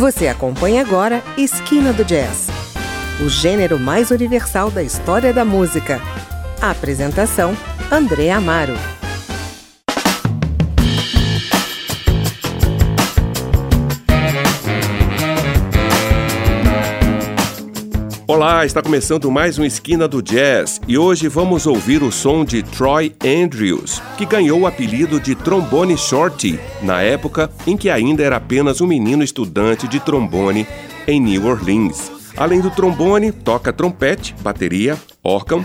Você acompanha agora Esquina do Jazz, o gênero mais universal da história da música. A apresentação: André Amaro. Olá, está começando mais um Esquina do Jazz e hoje vamos ouvir o som de Troy Andrews, que ganhou o apelido de Trombone Shorty na época em que ainda era apenas um menino estudante de trombone em New Orleans. Além do trombone, toca trompete, bateria, órgão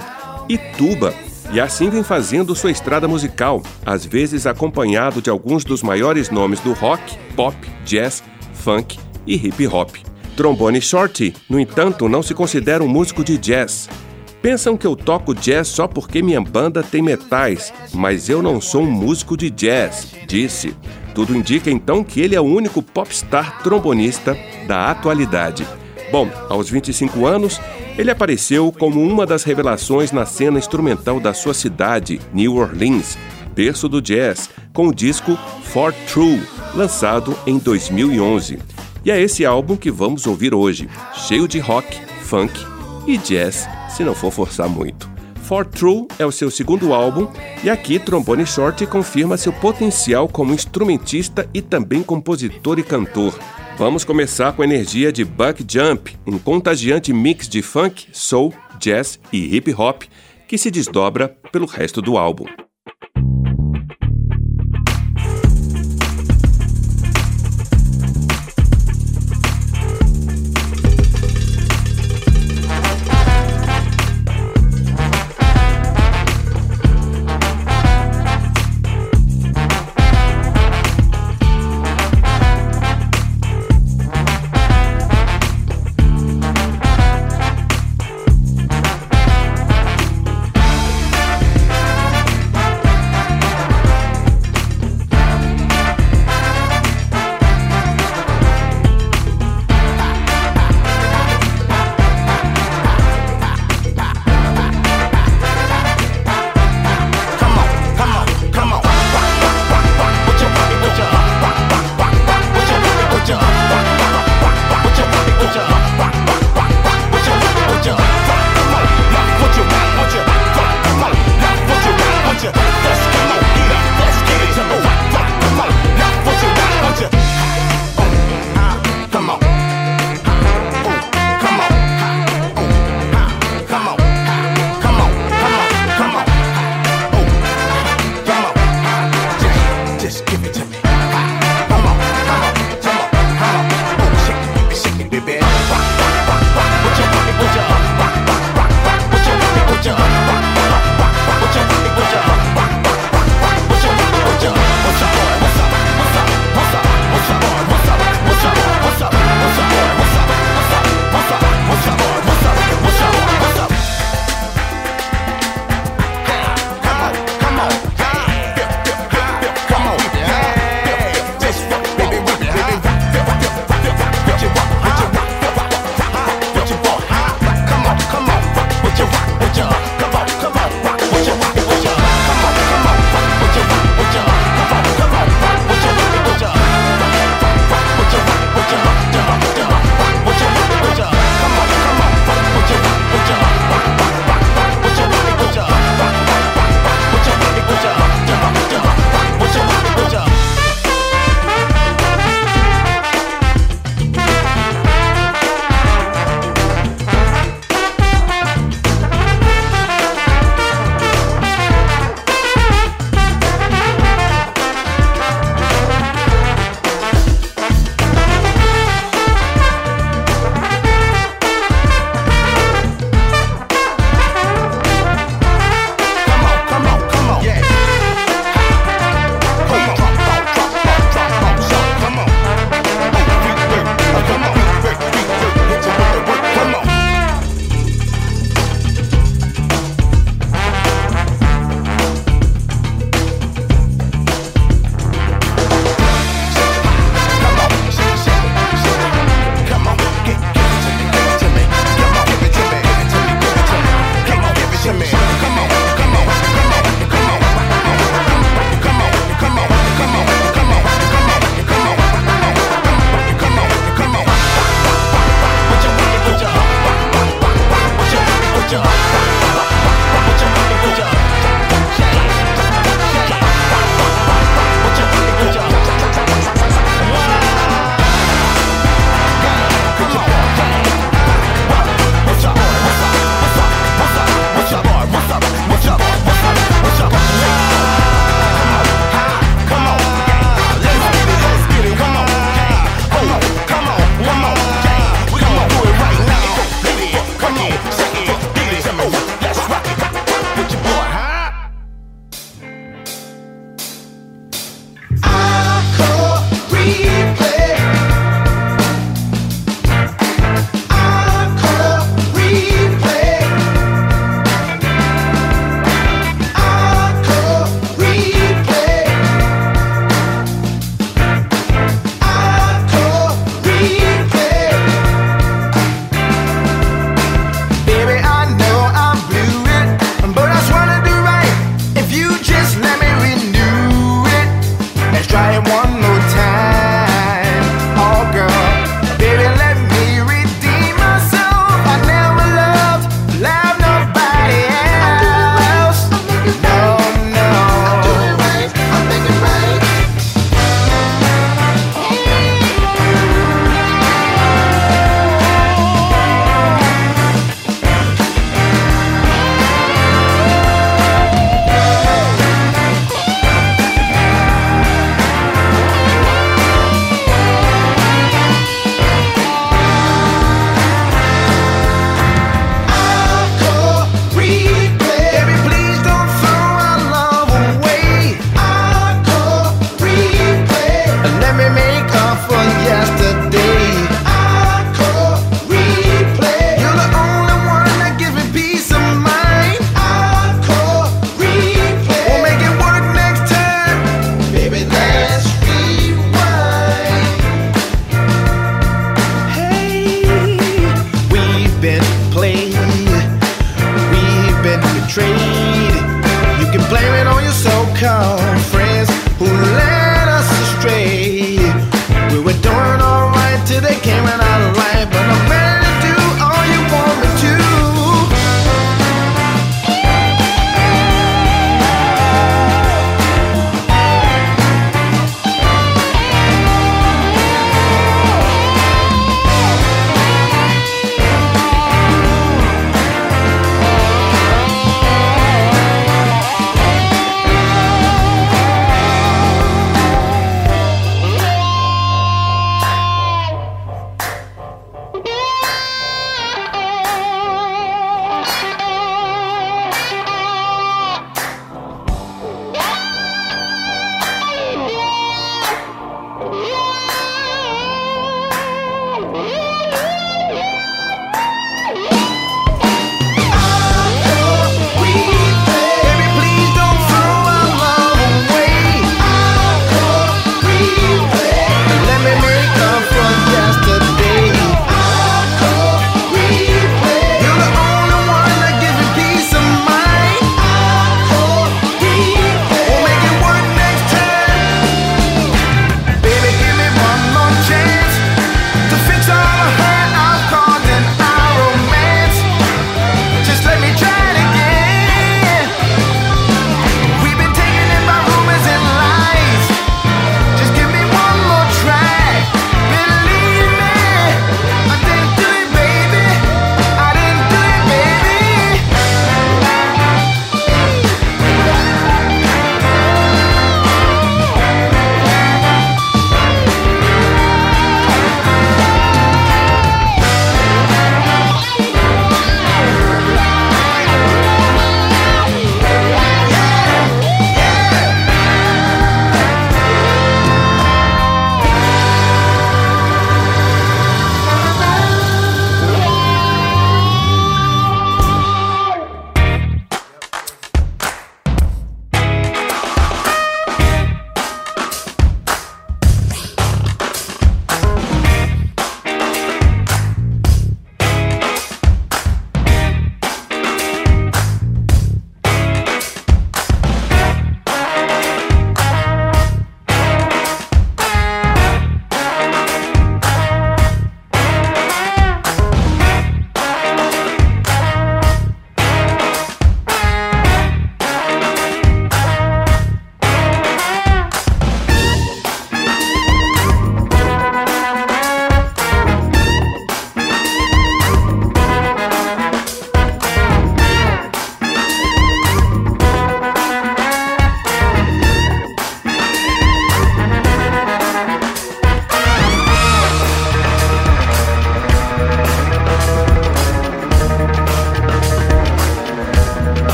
e tuba. E assim vem fazendo sua estrada musical, às vezes acompanhado de alguns dos maiores nomes do rock, pop, jazz, funk e hip hop. Trombone Shorty, no entanto, não se considera um músico de jazz. Pensam que eu toco jazz só porque minha banda tem metais, mas eu não sou um músico de jazz, disse. Tudo indica então que ele é o único popstar trombonista da atualidade. Bom, aos 25 anos, ele apareceu como uma das revelações na cena instrumental da sua cidade, New Orleans, berço do jazz, com o disco For True, lançado em 2011. E é esse álbum que vamos ouvir hoje, cheio de rock, funk e jazz, se não for forçar muito. For True é o seu segundo álbum e aqui Trombone Short confirma seu potencial como instrumentista e também compositor e cantor. Vamos começar com a energia de Buck Jump, um contagiante mix de funk, soul, jazz e hip hop que se desdobra pelo resto do álbum.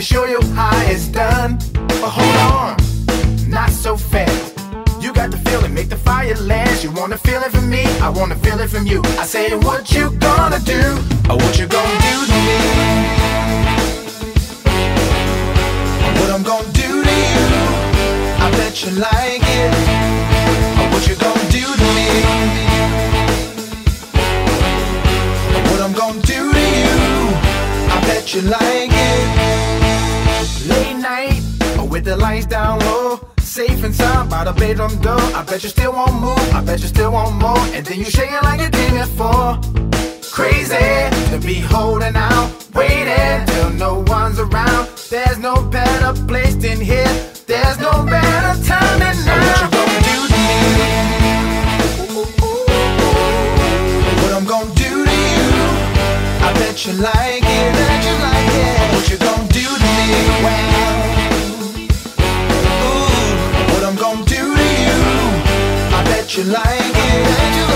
Can show you how it's done. But hold on, not so fast. You got the feeling, make the fire last. You wanna feel it from me, I wanna feel it from you. I say, what you gonna do, or what you gonna do to me? What I'm gonna do to you, I bet you like it. Or what you gonna do to me? What I'm gonna do to you, I bet you like it. With the lights down low. Safe inside by the bedroom door. I bet you still won't move. I bet you still want more. And then you shake it like you did before. Crazy to be holding out, waiting till no one's around. There's no better place than here. There's no better time than now. What you gonna do to me? What I'm gonna do to you? I bet you like it. Bet you like it. What you gonna do to me? Well, that you like it.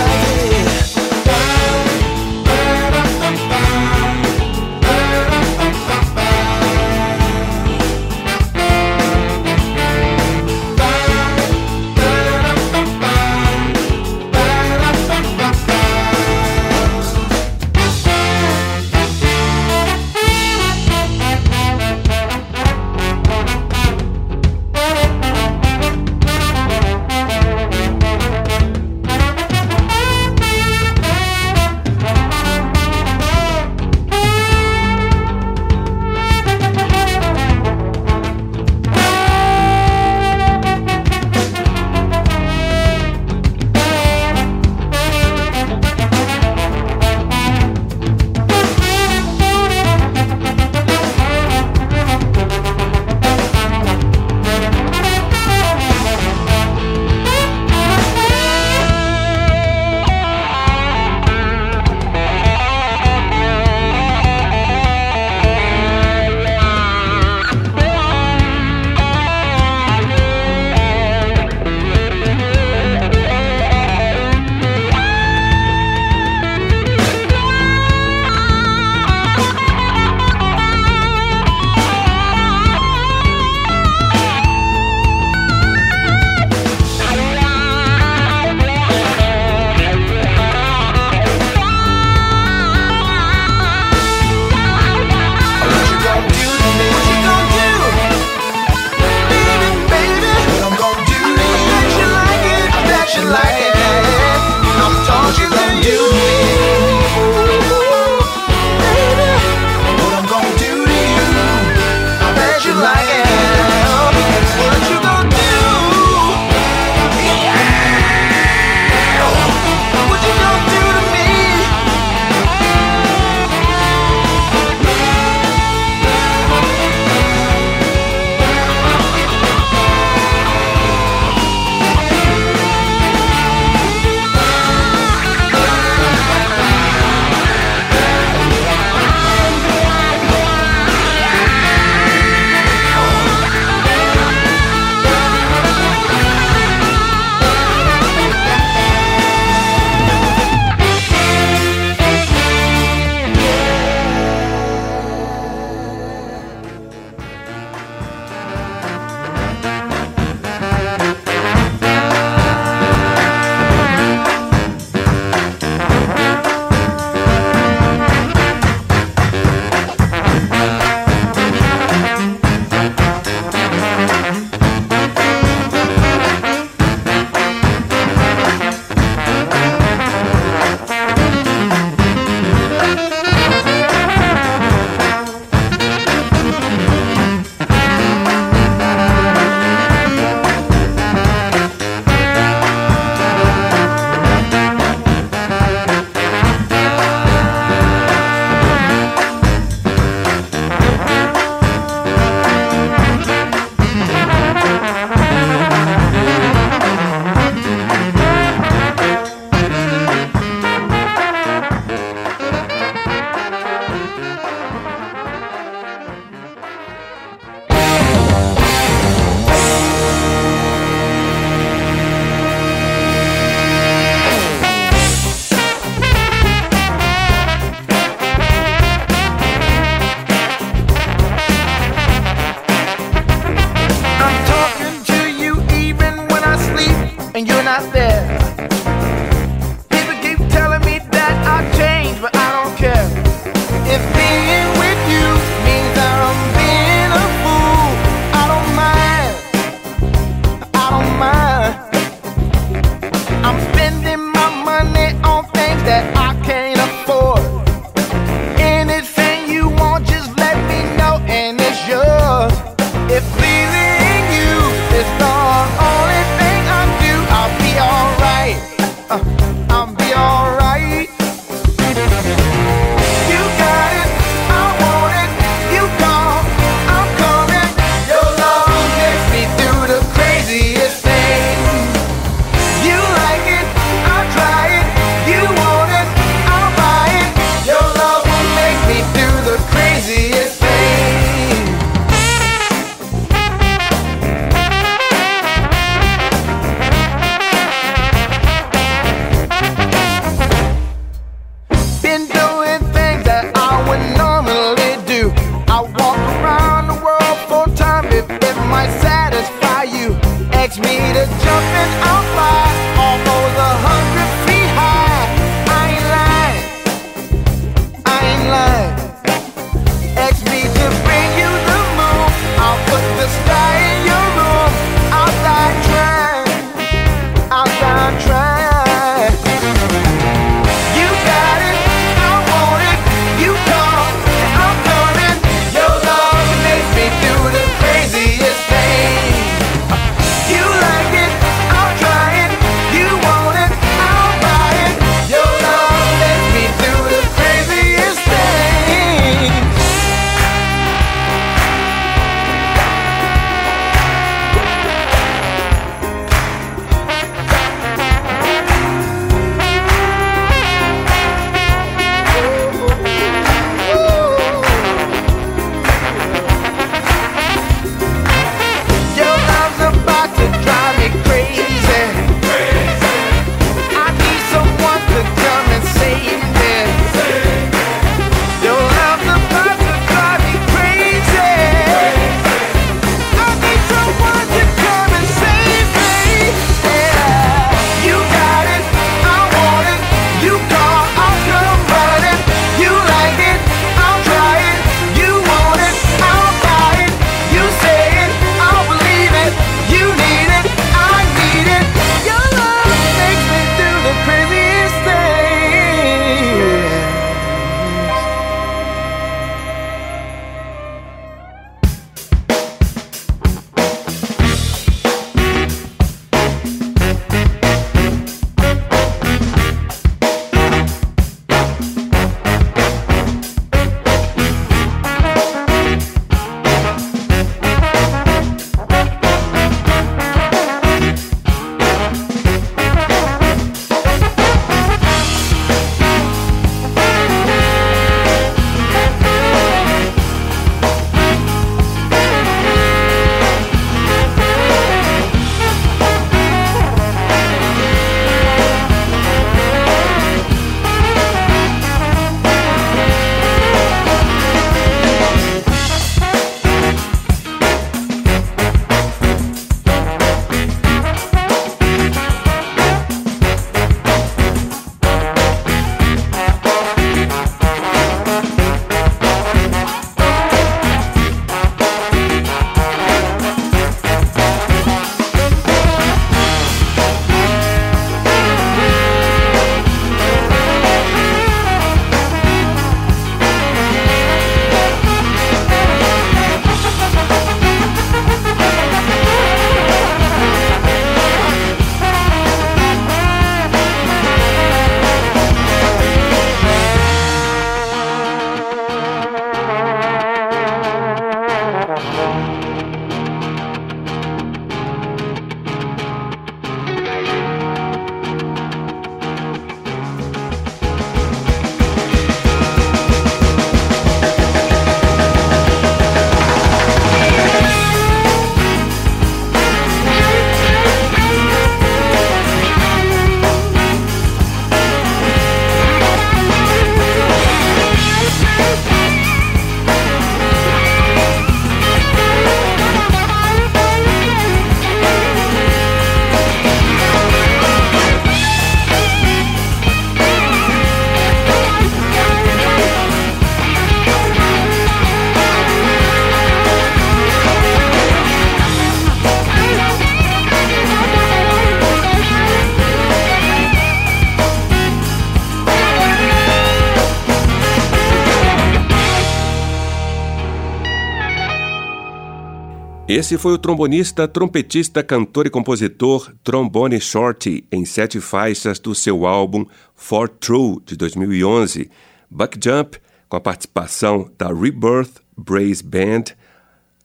Esse foi o trombonista, trompetista, cantor e compositor Trombone Shorty em sete faixas do seu álbum For True de 2011, Buck Jump com a participação da Rebirth Brass Band,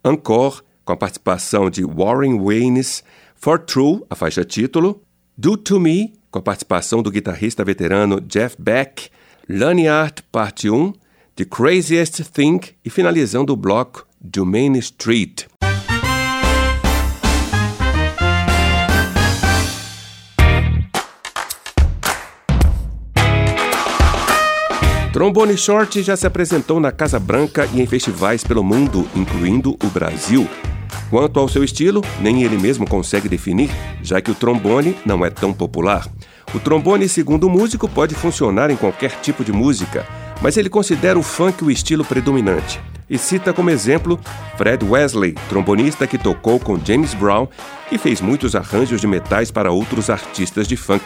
Encore com a participação de Warren Waynes, For True, a faixa título, Do To Me com a participação do guitarrista veterano Jeff Beck, Lanyard Parte 1, The Craziest Thing e finalizando o bloco Main Street. Trombone Short já se apresentou na Casa Branca e em festivais pelo mundo, incluindo o Brasil. Quanto ao seu estilo, nem ele mesmo consegue definir, já que o trombone não é tão popular. O trombone, segundo o músico, pode funcionar em qualquer tipo de música, mas ele considera o funk o estilo predominante. E cita como exemplo Fred Wesley, trombonista que tocou com James Brown e fez muitos arranjos de metais para outros artistas de funk.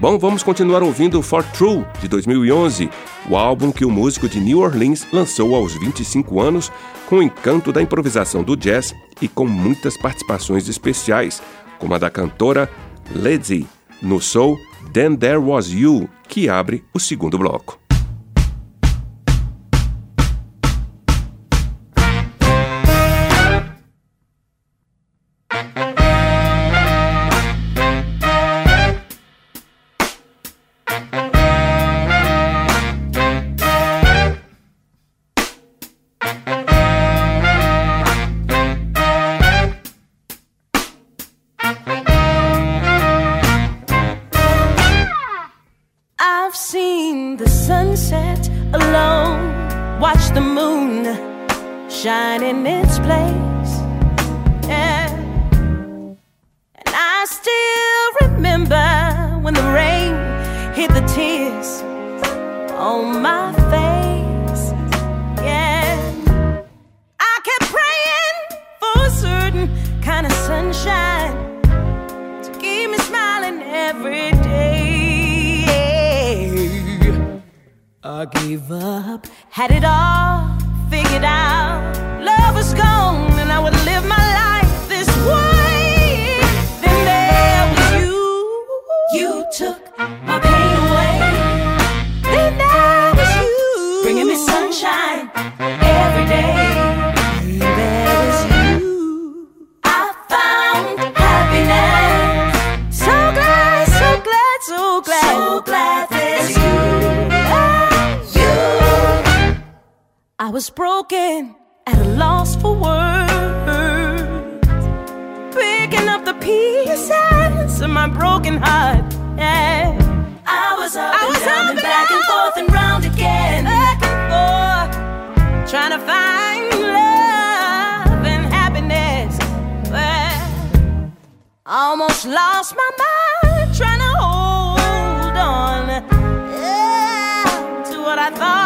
Bom, vamos continuar ouvindo For True, de 2011, o álbum que o músico de New Orleans lançou aos 25 anos, com o encanto da improvisação do jazz e com muitas participações especiais, como a da cantora Lizzie, no soul Then There Was You, que abre o segundo bloco. I've seen the sunset alone, watch the moon shine in its place. Yeah. And I still remember when the rain hit the tears on my face. Yeah. I kept praying for a certain kind of sunshine to keep me smiling every day. I gave up. Had it all figured out. Love was gone, and I would live my life this way. Then there was you. You took my pain away. Then there was you. Bringing me sunshine every day. So glad, so glad, so glad. Broken, at a loss for words. Picking up the pieces of my broken heart. Yeah. I was up I and down and back and forth and round again. Back and forth, trying to find love and happiness. Well, almost lost my mind trying to hold on yeah, to what I thought.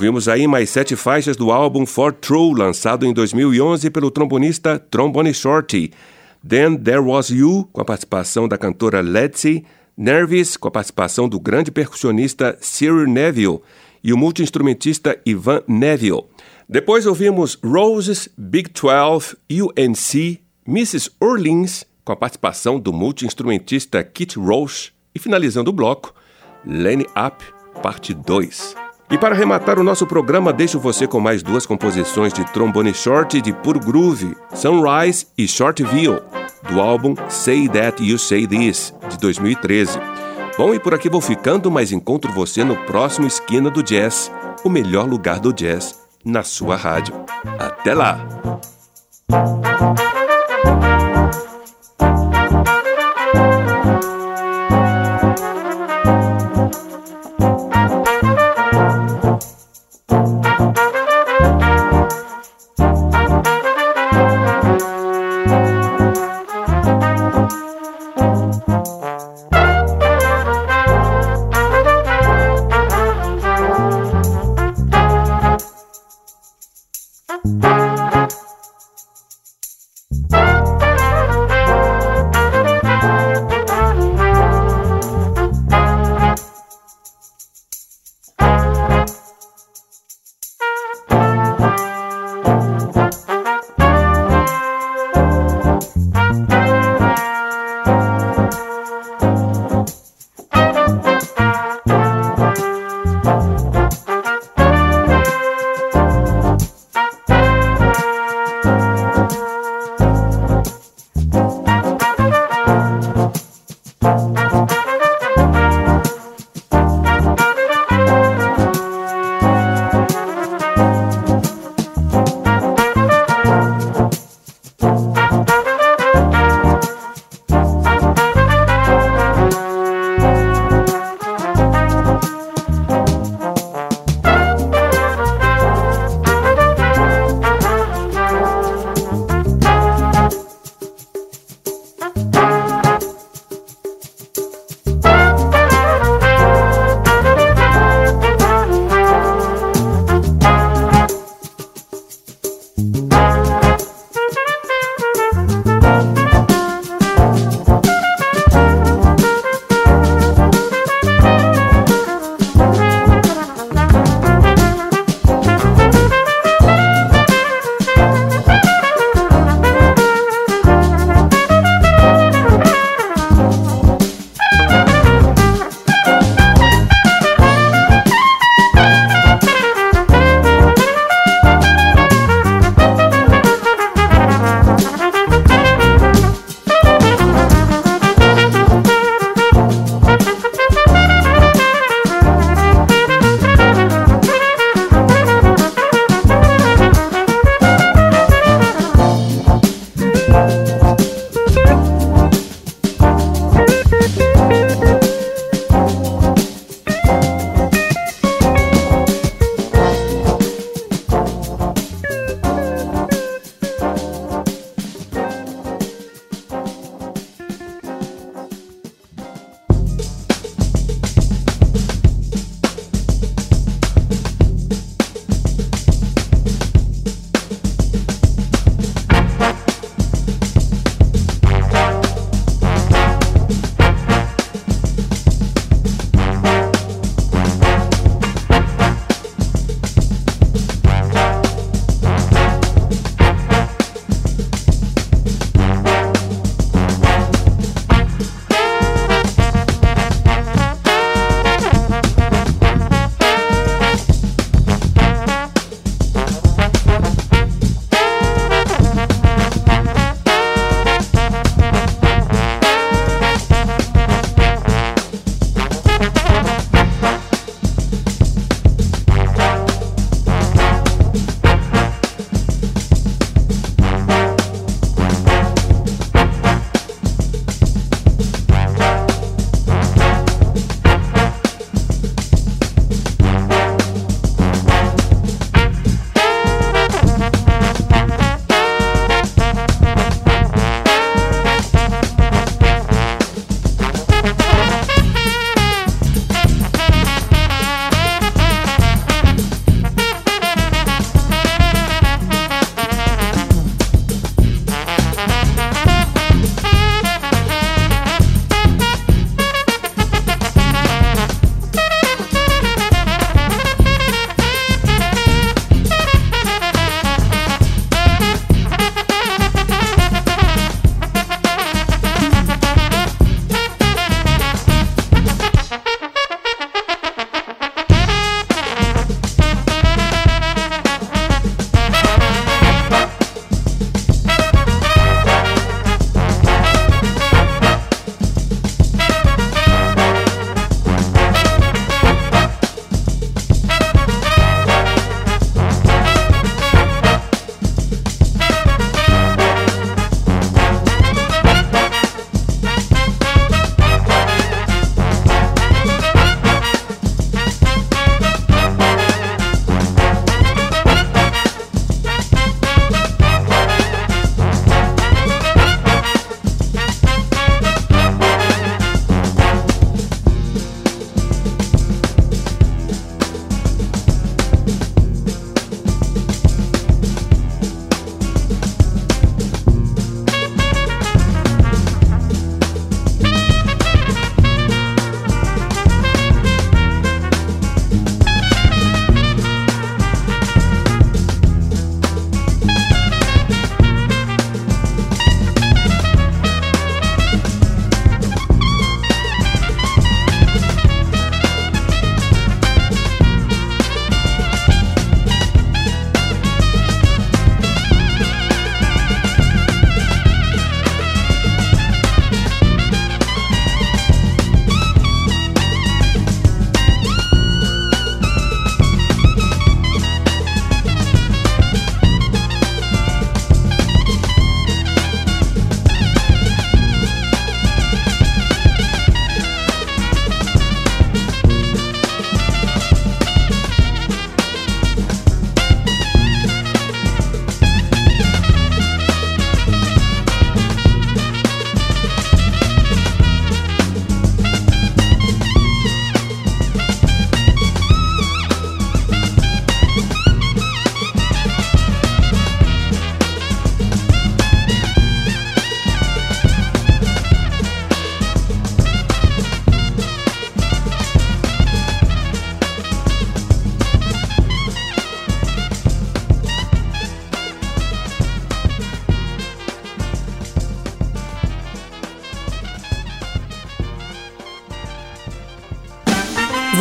Ouvimos aí mais sete faixas do álbum For True, lançado em 2011 pelo trombonista Trombone Shorty. Then There Was You, com a participação da cantora Letzi, Nervous, com a participação do grande percussionista Cyril Neville e o multiinstrumentista Ivan Neville. Depois ouvimos Roses, Big 12, UNC, Mrs. Orleans, com a participação do multiinstrumentista Kit Roche. E finalizando o bloco, Lenny Up, parte 2. E para arrematar o nosso programa, deixo você com mais duas composições de trombone short de puro groove, Sunrise e Shortville, do álbum Say That You Say This, de 2013. Bom, e por aqui vou ficando, mas encontro você no próximo Esquina do Jazz, o melhor lugar do jazz na sua rádio. Até lá!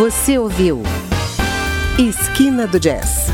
Você ouviu Esquina do Jazz